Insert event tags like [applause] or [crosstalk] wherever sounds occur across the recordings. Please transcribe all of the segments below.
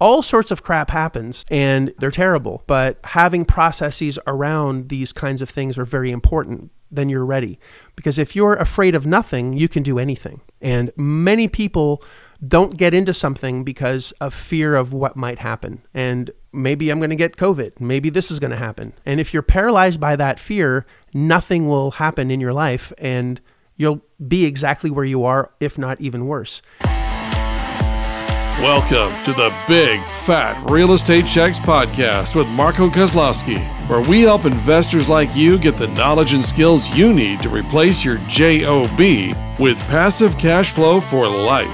all sorts of crap happens and they're terrible. But having processes around these kinds of things are very important. Then you're ready. Because if you're afraid of nothing, you can do anything. And many people don't get into something because of fear of what might happen. And maybe I'm going to get COVID. Maybe this is going to happen. And if you're paralyzed by that fear, nothing will happen in your life and you'll be exactly where you are, if not even worse. Welcome to the Big Fat Real Estate Checks podcast with Marco Kozlowski, where we help investors like you get the knowledge and skills you need to replace your JOB with passive cash flow for life.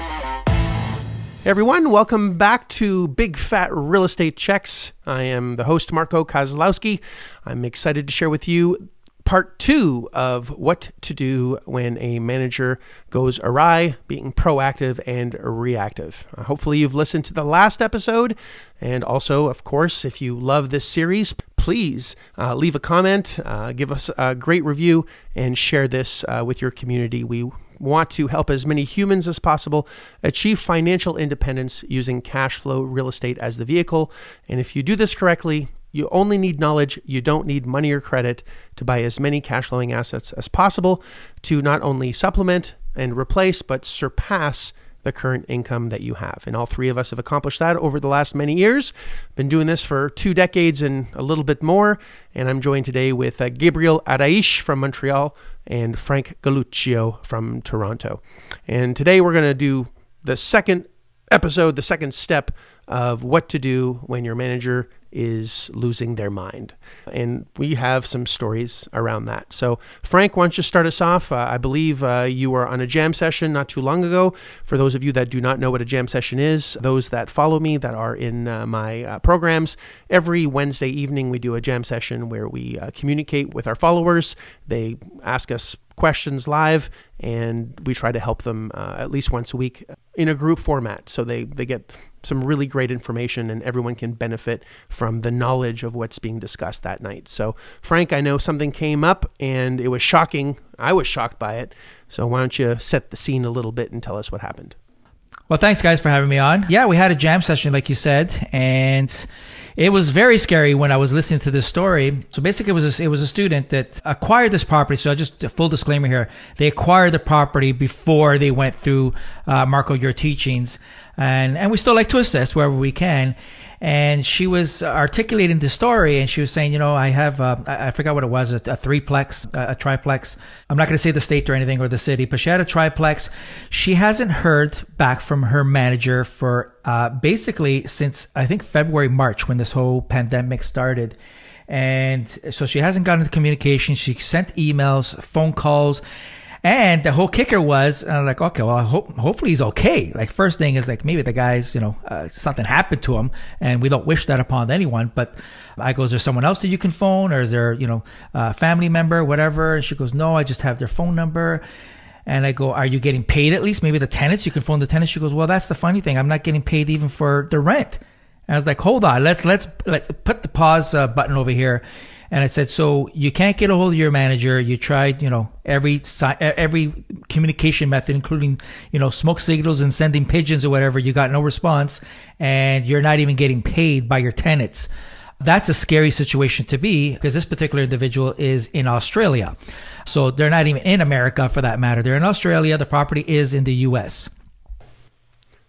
Hey everyone, welcome back to Big Fat Real Estate Checks. I am the host, Marco Kozlowski. I'm excited to share with you part two of what to do when a manager goes awry, being proactive and reactive. Uh, hopefully, you've listened to the last episode. And also, of course, if you love this series, please uh, leave a comment, uh, give us a great review, and share this uh, with your community. We want to help as many humans as possible achieve financial independence using cash flow real estate as the vehicle. And if you do this correctly, you only need knowledge. You don't need money or credit to buy as many cash flowing assets as possible to not only supplement and replace, but surpass the current income that you have. And all three of us have accomplished that over the last many years. Been doing this for two decades and a little bit more. And I'm joined today with uh, Gabriel Araish from Montreal and Frank Galuccio from Toronto. And today we're going to do the second episode, the second step of what to do when your manager is losing their mind. And we have some stories around that. So, Frank, why don't you start us off? Uh, I believe uh, you were on a jam session not too long ago. For those of you that do not know what a jam session is, those that follow me that are in uh, my uh, programs, every Wednesday evening we do a jam session where we uh, communicate with our followers. They ask us questions live, and we try to help them uh, at least once a week in a group format. So they, they get some really great information, and everyone can benefit from the knowledge of what's being discussed that night. So, Frank, I know something came up, and it was shocking. I was shocked by it. So, why don't you set the scene a little bit and tell us what happened? Well, thanks guys for having me on. Yeah, we had a jam session, like you said, and it was very scary when I was listening to this story. So basically, it was a, it was a student that acquired this property. So just a full disclaimer here: they acquired the property before they went through uh, Marco your teachings, and and we still like to assist wherever we can and she was articulating the story and she was saying you know i have uh, I, forgot what it was a, a threeplex a, a, triplex. I'm not going to say the state or anything or the city but she had a triplex. She hasn't heard back from her manager for uh, basically since i think february march when this whole pandemic started. And so she hasn't gotten the communication. She sent emails phone calls and the whole kicker was uh, like, okay, well, hope, hopefully he's okay. Like, first thing is like maybe the guy's, you know, uh, something happened to him, and we don't wish that upon anyone. But I go, is there someone else that you can phone, or is there, you know, a family member, whatever? And she goes, no, I just have their phone number. And I go, are you getting paid at least? Maybe the tenants, you can phone the tenants. She goes, well, that's the funny thing. I'm not getting paid even for the rent. And I was like, hold on, let's let's let's put the pause uh, button over here and I said, so you can't get a hold of your manager. You tried, you know, every every communication method, including, you know, smoke signals and sending pigeons or whatever. You got no response, and you're not even getting paid by your tenants. That's a scary situation to be because this particular individual is in Australia. So they're not even in America for that matter. They're in Australia. The property is in the US.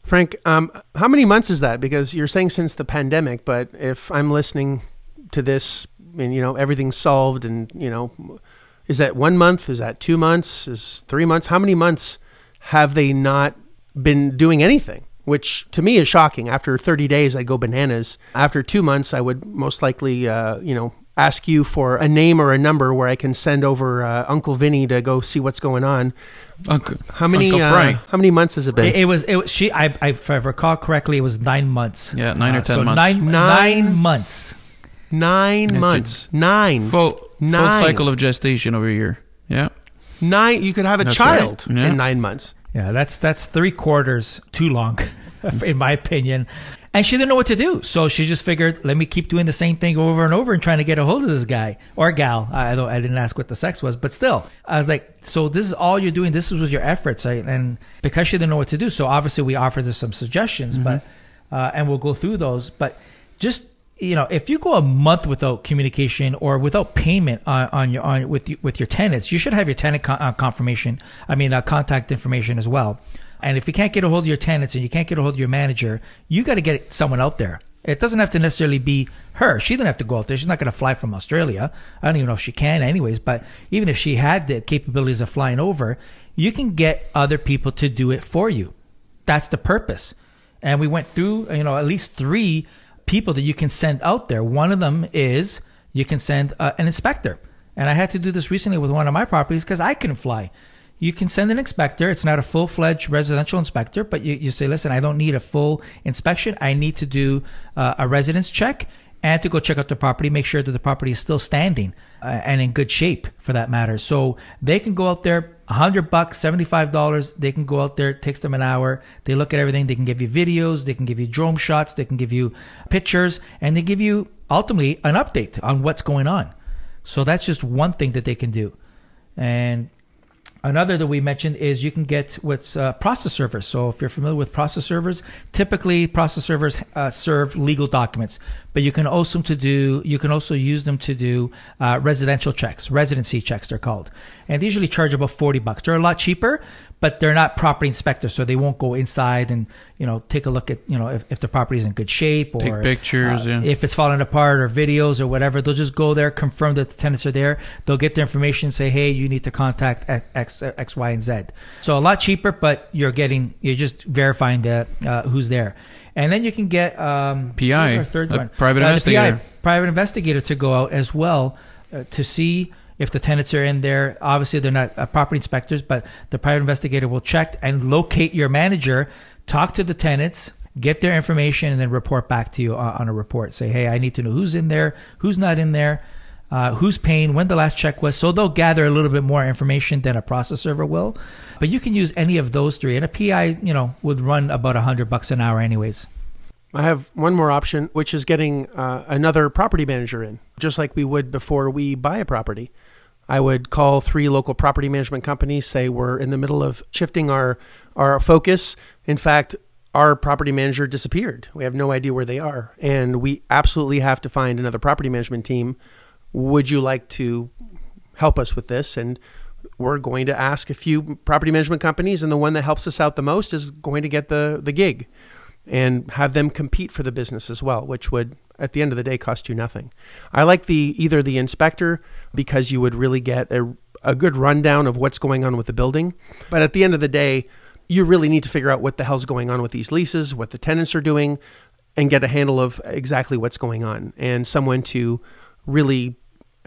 Frank, um, how many months is that? Because you're saying since the pandemic, but if I'm listening to this and you know everything's solved and you know is that one month is that two months is three months how many months have they not been doing anything which to me is shocking after 30 days i go bananas after two months i would most likely uh, you know ask you for a name or a number where i can send over uh, uncle vinny to go see what's going on Uncle, how many Uncle uh, how many months has it been? It, it, was it was she. I, I if I recall correctly, it was nine months. Yeah, nine or uh, ten so months. Nine, nine, nine months. Nine months. Nine. Full, nine. full cycle of gestation over a year. Yeah. Nine. You could have a That's child right. Yeah. in nine months. Yeah, that's that's three quarters too long, [laughs] in my opinion. And she didn't know what to do, so she just figured, let me keep doing the same thing over and over and trying to get a hold of this guy or gal. I don't, I didn't ask what the sex was, but still, I was like, so this is all you're doing. This was your efforts, I, and because she didn't know what to do, so obviously we offered her some suggestions, mm-hmm. but uh, and we'll go through those. But just you know, if you go a month without communication or without payment on, on your on with with your tenants, you should have your tenant con- uh, confirmation. I mean, uh, contact information as well. And if you can't get a hold of your tenants and you can't get a hold of your manager, you got to get someone out there. It doesn't have to necessarily be her. She doesn't have to go out there. She's not going to fly from Australia. I don't even know if she can, anyways. But even if she had the capabilities of flying over, you can get other people to do it for you. That's the purpose. And we went through, you know, at least three people that you can send out there. One of them is you can send uh, an inspector. And I had to do this recently with one of my properties because I couldn't fly you can send an inspector. It's not a full fledged residential inspector, but you, you say, listen, I don't need a full inspection. I need to do uh, a residence check and to go check out the property, make sure that the property is still standing uh, and in good shape for that matter. So they can go out there, a hundred bucks, seventy-five dollars. They can go out there. It takes them an hour. They look at everything. They can give you videos. They can give you drone shots. They can give you pictures, and they give you ultimately an update on what's going on. So that's just one thing that they can do. And Another that we mentioned is you can get what's uh, process servers. So if you're familiar with process servers, typically process servers uh, serve legal documents, but you can also to do you can also use them to do uh, residential checks, residency checks they're called, and they usually charge about forty bucks. They're a lot cheaper, but they're not property inspectors, so they won't go inside and you know take a look at you know if, if the property is in good shape or Take pictures, uh, yeah. if it's falling apart or videos or whatever. They'll just go there, confirm that the tenants are there. They'll get the information, say, hey, you need to contact X, X, Y, and Z. So a lot cheaper, but you're getting you're just verifying that uh, who's there. And then you can get um, PI, third a one, private Uh, investigator. PI, private investigator to go out as well uh, to see if the tenants are in there. Obviously, they're not uh, property inspectors, but the private investigator will check and locate your manager, talk to the tenants, get their information, and then report back to you on, on a report. Say, hey, I need to know who's in there, who's not in there. Uh, who's paying, when the last check was. So they'll gather a little bit more information than a process server will. But you can use any of those three. And a PI, you know, would run about a hundred bucks an hour anyways. I have one more option, which is getting uh, another property manager in, just like we would before we buy a property. I would call three local property management companies, say we're in the middle of shifting our our focus. In fact, our property manager disappeared. We have no idea where they are, and we absolutely have to find another property management team. Would you like to help us with this? And we're going to ask a few property management companies, and the one that helps us out the most is going to get the the gig and have them compete for the business as well, which would at the end of the day cost you nothing. I like the either the inspector because you would really get a, a good rundown of what's going on with the building, but at the end of the day, you really need to figure out what the hell's going on with these leases, what the tenants are doing, and get a handle of exactly what's going on and someone to really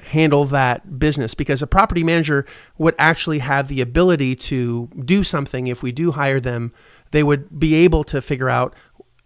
handle that business. Because a property manager would actually have the ability to do something. If we do hire them they would be able to figure out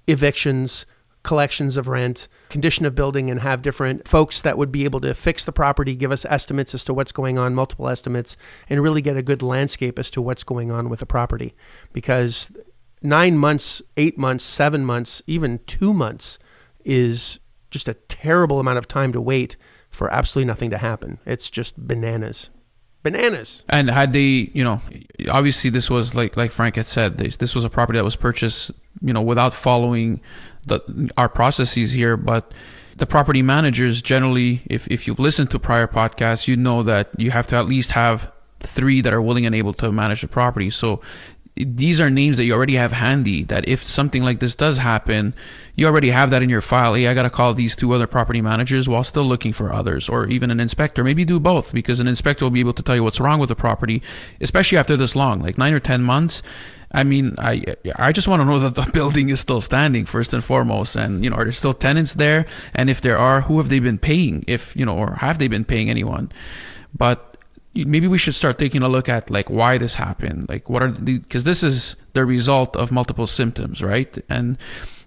evictions collections of rent condition of building and have different folks that would be able to fix the property give us estimates as to what's going on multiple estimates and really get a good landscape as to what's going on with the property because nine months eight months seven months even two months is just a terrible amount of time to wait for absolutely nothing to happen. It's just bananas. Bananas. And had they, you know, obviously this was like like Frank had said, this, this was a property that was purchased, you know, without following the our processes here. But the property managers generally, if if you've listened to prior podcasts, you know that you have to at least have three that are willing and able to manage the property. So these are names that you already have handy that if something like this does happen you already have that in your file hey i gotta call these two other property managers while still looking for others or even an inspector maybe do both because an inspector will be able to tell you what's wrong with the property especially after this long like nine or ten months I mean, I I just want to know that the [laughs] building is still standing first and foremost, and you know, are there still tenants there? And if there are, who have they been paying? If you know, or have they been paying anyone? But maybe we should start taking a look at like why this happened. Like what are the because this is the result of multiple symptoms right? And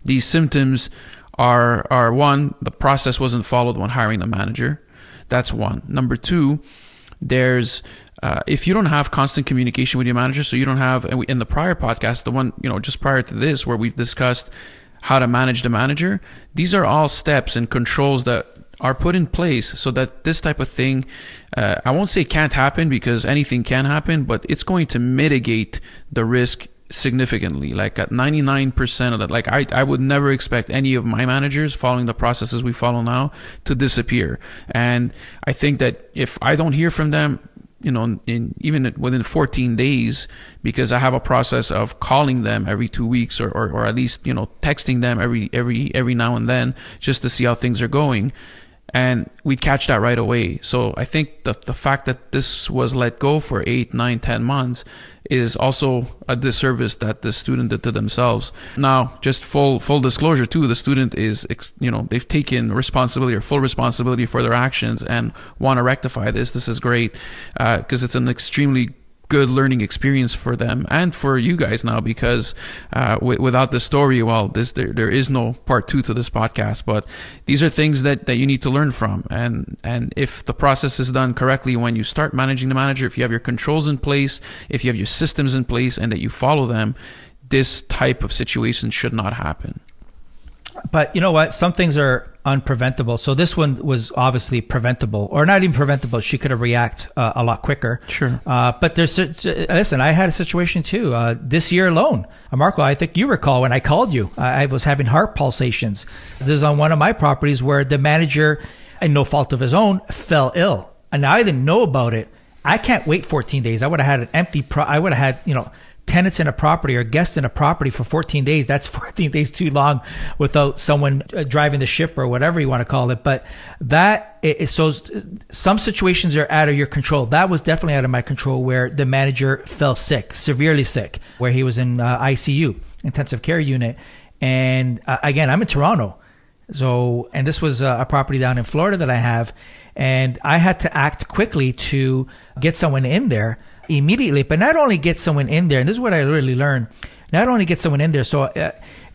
these symptoms are are one the process wasn't followed when hiring the manager. That's one. Number two there's uh, if you don't have constant communication with your manager so you don't have and we, in the prior podcast the one you know just prior to this where we've discussed how to manage the manager these are all steps and controls that are put in place so that this type of thing, uh, I won't say can't happen because anything can happen, but it's going to mitigate the risk significantly. Like at 99% of that like I, I would never expect any of my managers following the processes we follow now to disappear. And i think that if i don't hear from them you know in even within 14 days because i have a process of calling them every two weeks or, or, or at least you know texting them every every every now and then just to see how things are going and we'd catch that right away. So I think the the fact that this was let go for eight, nine, ten months is also a disservice that the student did to themselves. Now, just full full disclosure too, the student is you know they've taken responsibility or full responsibility for their actions and want to rectify this. This is great because uh, it's an extremely good learning experience for them and for you guys now because uh, w- without the story well this there, there is no part two to this podcast but these are things that, that you need to learn from and and if the process is done correctly when you start managing the manager if you have your controls in place if you have your systems in place and that you follow them this type of situation should not happen but you know what? Some things are unpreventable. So this one was obviously preventable, or not even preventable. She could have react uh, a lot quicker. Sure. Uh, but there's listen. I had a situation too uh, this year alone. Uh, Marco, I think you recall when I called you. I was having heart pulsations. This is on one of my properties where the manager, and no fault of his own, fell ill, and I didn't know about it. I can't wait 14 days. I would have had an empty. Pro- I would have had you know tenants in a property or guests in a property for 14 days, that's [laughs] 14 days too long without someone uh, driving the ship or whatever you want to call it. But that is so some situations are out of your control. That was definitely out of my control where the manager fell sick, severely sick, where he was in uh, ICU, intensive care unit. And uh, again, I'm in Toronto. So, and this was a property down in Florida that I have. And I had to act quickly to get someone in there immediately, but not only get someone in there, and this is what I really learned, not only get someone in there, so, uh,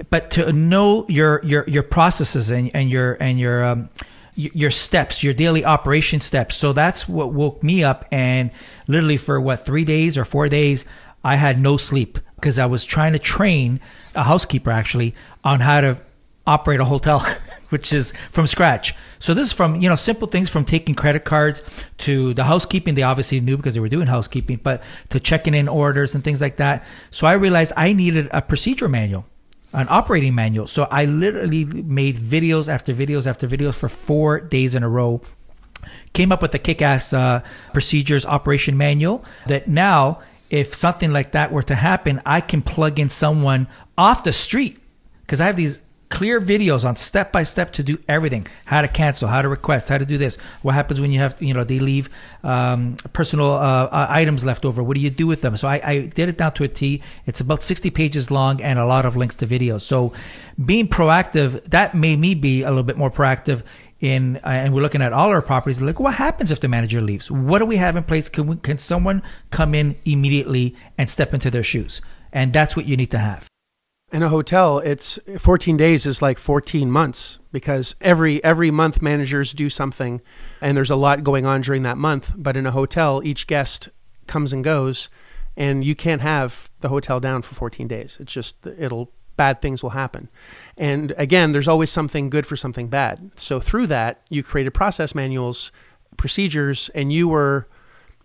but to know your your your processes and and your and your um, your steps, your daily operation steps. So that's what woke me up, and literally for what three days or four days, I had no sleep because I was trying to train a housekeeper actually on how to operate a hotel. [laughs] which is from scratch. So this is from, you know, simple things from taking credit cards to the housekeeping. They obviously knew because they were doing housekeeping, but to checking in orders and things like that. So I realized I needed a procedure manual an operating manual. So I literally made videos after videos after videos for four days in a row. Came up with a kick ass uh, procedures operation manual that now, if something like that were to happen, I can plug in someone off the street because I have these clear videos on step by step to do everything. How to cancel how to request how to do this. What happens when you have you know they leave um, personal uh, uh, items left over? What do you do with them? So I, I, did it down to a t. It's about 60 pages long and a lot of links to videos. So being proactive that made me be a little bit more proactive in uh, and we're looking at all our properties. Like what happens if the manager leaves? What do we have in place? Can we, can someone come in immediately and step into their shoes? And that's what you need to have in a hotel it's 14 days is like 14 months because every every month managers do something and there's a lot going on during that month. But in a hotel each guest comes and goes and you can't have the hotel down for 14 days. It's just it'll bad things will happen. And again there's always something good for something bad. So through that you created process manuals procedures and you were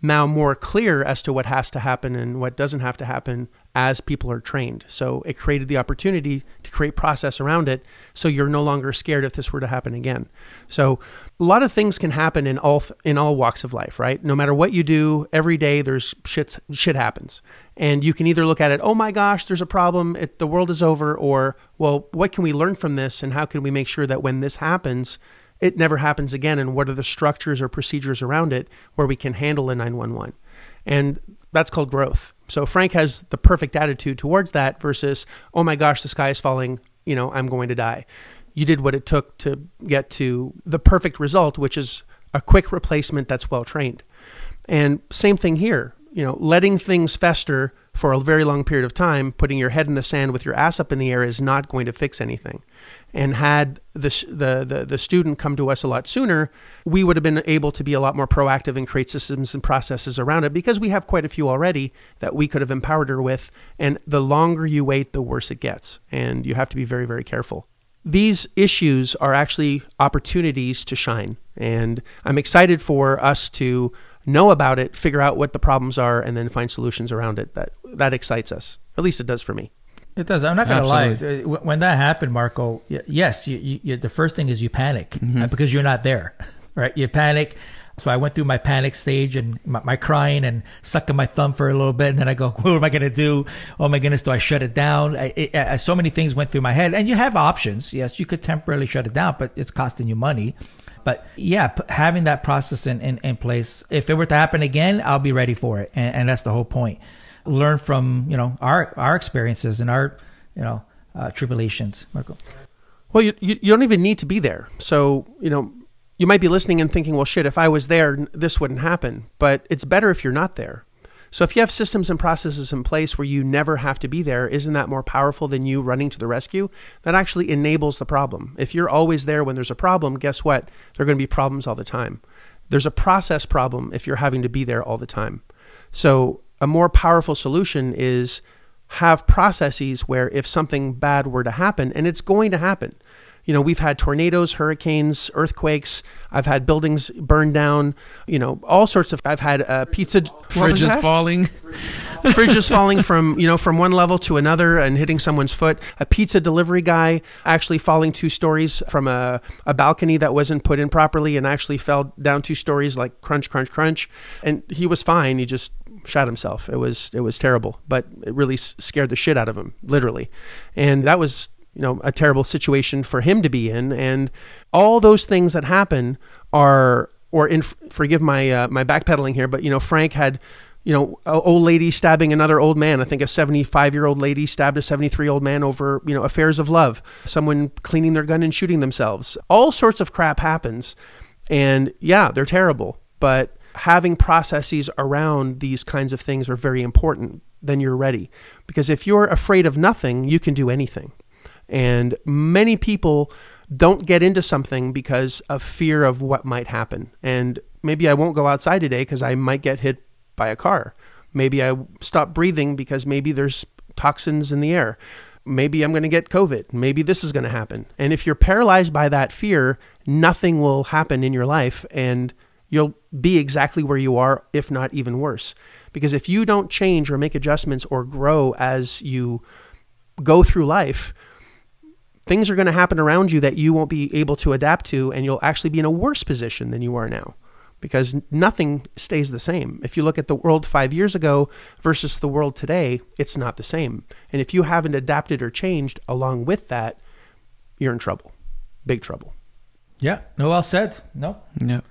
now more clear as to what has to happen and what doesn't have to happen as people are trained. So it created the opportunity to create process around it so you're no longer scared if this were to happen again. So a lot of things can happen in all in all walks of life, right? No matter what you do, every day there's shit shit happens. And you can either look at it, "Oh my gosh, there's a problem, it, the world is over," or, "Well, what can we learn from this and how can we make sure that when this happens, it never happens again and what are the structures or procedures around it where we can handle a 911?" And that's called growth. So Frank has the perfect attitude towards that versus, oh my gosh, the sky is falling, you know, I'm going to die. You did what it took to get to the perfect result, which is a quick replacement that's well trained. And same thing here, you know, letting things fester for a very long period of time, putting your head in the sand with your ass up in the air is not going to fix anything and had the, the, the, the, student come to us a lot sooner, we would have been able to be a lot more proactive and create systems and processes around it because we have quite a few already that we could have empowered her with. And the longer you wait, the worse it gets. And you have to be very, very careful. These issues are actually opportunities to shine. And I'm excited for us to know about it, figure out what the problems are, and then find solutions around it. That that excites us. At least it does for me. It does. I'm not gonna lie. Uh, When that happened, Marco, yes, you, you, the first thing is you panic Mm-hmm. uh, because you're not there, [laughs] right? You panic. So I went through my panic stage and my, my crying and sucking my thumb for a little bit, and then I go, [laughs] "What am I gonna do? Oh my goodness, do I shut it down?" I, it, I, so many things went through my head, and you have options. Yes, you could temporarily shut it down, but it's costing you money. But yeah, p- having that process in, in, in place, if it were to happen again, I'll be ready for it, and, and that's the whole point. Learn from you know our our experiences and our you know uh, tribulations, Marco. Well, you, you, don't even need to be there. So, you know, you might be listening and thinking, well, shit, if I was there, this wouldn't happen. But it's better if you're not there. So, if you have systems and processes in place where you never have to be there, isn't that more powerful than you running to the rescue? That actually enables the problem. If you're always there when there's a problem, guess what? There are going to be problems all the time. There's a process problem if you're having to be there all the time. So, a more powerful solution is have processes where if something bad were to happen, and it's going to happen, you know, we've had tornadoes, hurricanes, earthquakes. I've had buildings burned down. You know, all sorts of. I've had uh, pizza Fridges falling. fridges falling from you know from one level to another and hitting someone's foot a pizza delivery guy actually falling two stories from a, a balcony that wasn't put in properly and actually fell down two stories like crunch crunch crunch and he was fine he just shot himself it was it was terrible but it really scared the shit out of him literally and that was you know a terrible situation for him to be in and all those things that happen are or in forgive my uh, my backpedaling here but you know Frank had you know, old lady stabbing another old man. I think a 75 year old lady stabbed a 73 year old man over, you know, affairs of love. Someone cleaning their gun and shooting themselves. All sorts of crap happens. And yeah, they're terrible. But having processes around these kinds of things are very important. Then you're ready. Because if you're afraid of nothing, you can do anything. And many people don't get into something because of fear of what might happen. And maybe I won't go outside today because I might get hit by a car. Maybe I stop breathing because maybe there's toxins in the air. Maybe I'm going to get COVID. Maybe this is going to happen. And if you're paralyzed by that fear, nothing will happen in your life and you'll be exactly where you are, if not even worse. Because if you don't change or make adjustments or grow as you go through life, things are going to happen around you that you won't be able to adapt to, and you'll actually be in a worse position than you are now because nothing stays the same. If you look at the world five years ago versus the world today, it's not the same. And if you haven't adapted or changed along with that, you're in trouble, big trouble. Yeah. No, well said. No. Yeah.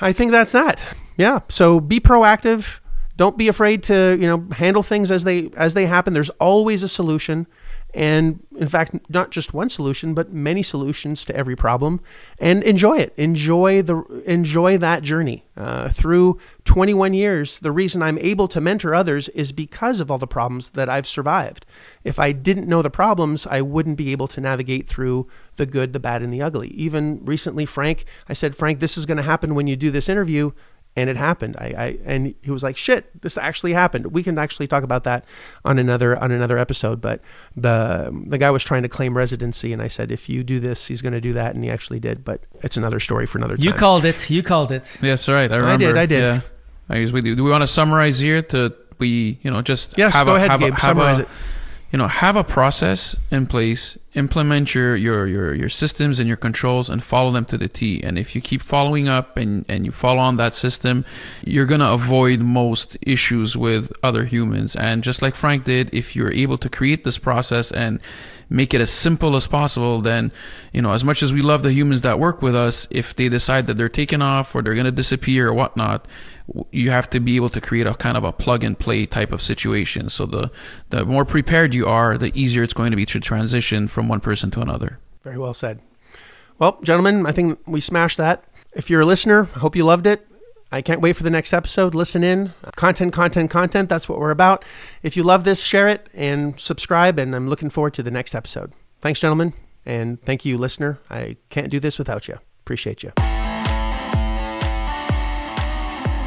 I think that's that. Yeah. So be proactive. Don't be afraid to, you know, handle things as they as they happen. There's always a solution. And in fact, not just one solution, but many solutions to every problem. And enjoy it. Enjoy the enjoy that journey. Uh, through 21 years, the reason I'm able to mentor others is because of all the problems that I've survived. If I didn't know the problems, I wouldn't be able to navigate through the good, the bad, and the ugly. Even recently, Frank, I said, Frank, this is going to happen when you do this interview and it happened. I, I and he was like, "Shit, this actually happened." We can actually talk about that on another on another episode. But the the guy was trying to claim residency, and I said, "If you do this, he's going to do that," and he actually did. But it's another story for another time. You called it. You called it. Yeah, that's right. I remember. I did, I did. Yeah. I was with you. Do we want to summarize here to we, you know, just Yes, have go a, ahead, have Gabe. A, have Summarize a, it. You know, have a process in place, implement your, your your your systems and your controls, and follow them to the T. And if you keep following up and and you follow on that system, you're gonna avoid most issues with other humans. And just like Frank did, if you're able to create this process and make it as simple as possible, then, you know, as much as we love the humans that work with us, if they decide that they're taking off or they're going to disappear or whatnot, you have to be able to create a kind of a plug and play type of situation. So the, the more prepared you are, the easier it's going to be to transition from one person to another. Very well said. Well, gentlemen, I think we smashed that. If you're a listener, I hope you loved it. I can't wait for the next episode. Listen in. Content, content, content. That's what we're about. If you love this, share it and subscribe. And I'm looking forward to the next episode. Thanks, gentlemen. And thank you, listener. I can't do this without you. Appreciate you.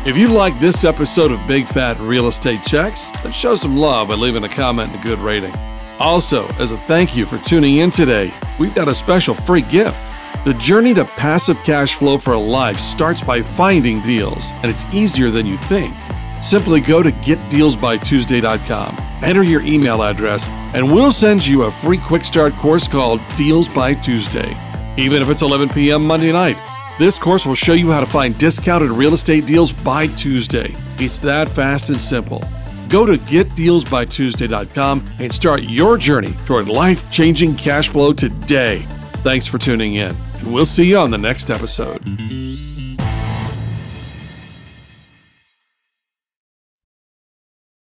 If you like this episode of Big Fat Real Estate Checks, then show some love by leaving a comment and a good rating. Also, as a thank you for tuning in today, we've got a special free gift. The journey to passive cash flow for a life starts by finding deals, and it's easier than you think. Simply go to getdealsbytuesday.com, enter your email address, and we'll send you a free quick start course called Deals by Tuesday. Even if it's 11 p.m. Monday night, this course will show you how to find discounted real estate deals by Tuesday. It's that fast and simple. Go to getdealsbytuesday.com and start your journey toward life changing cash flow today. Thanks for tuning in, and we'll see you on the next episode.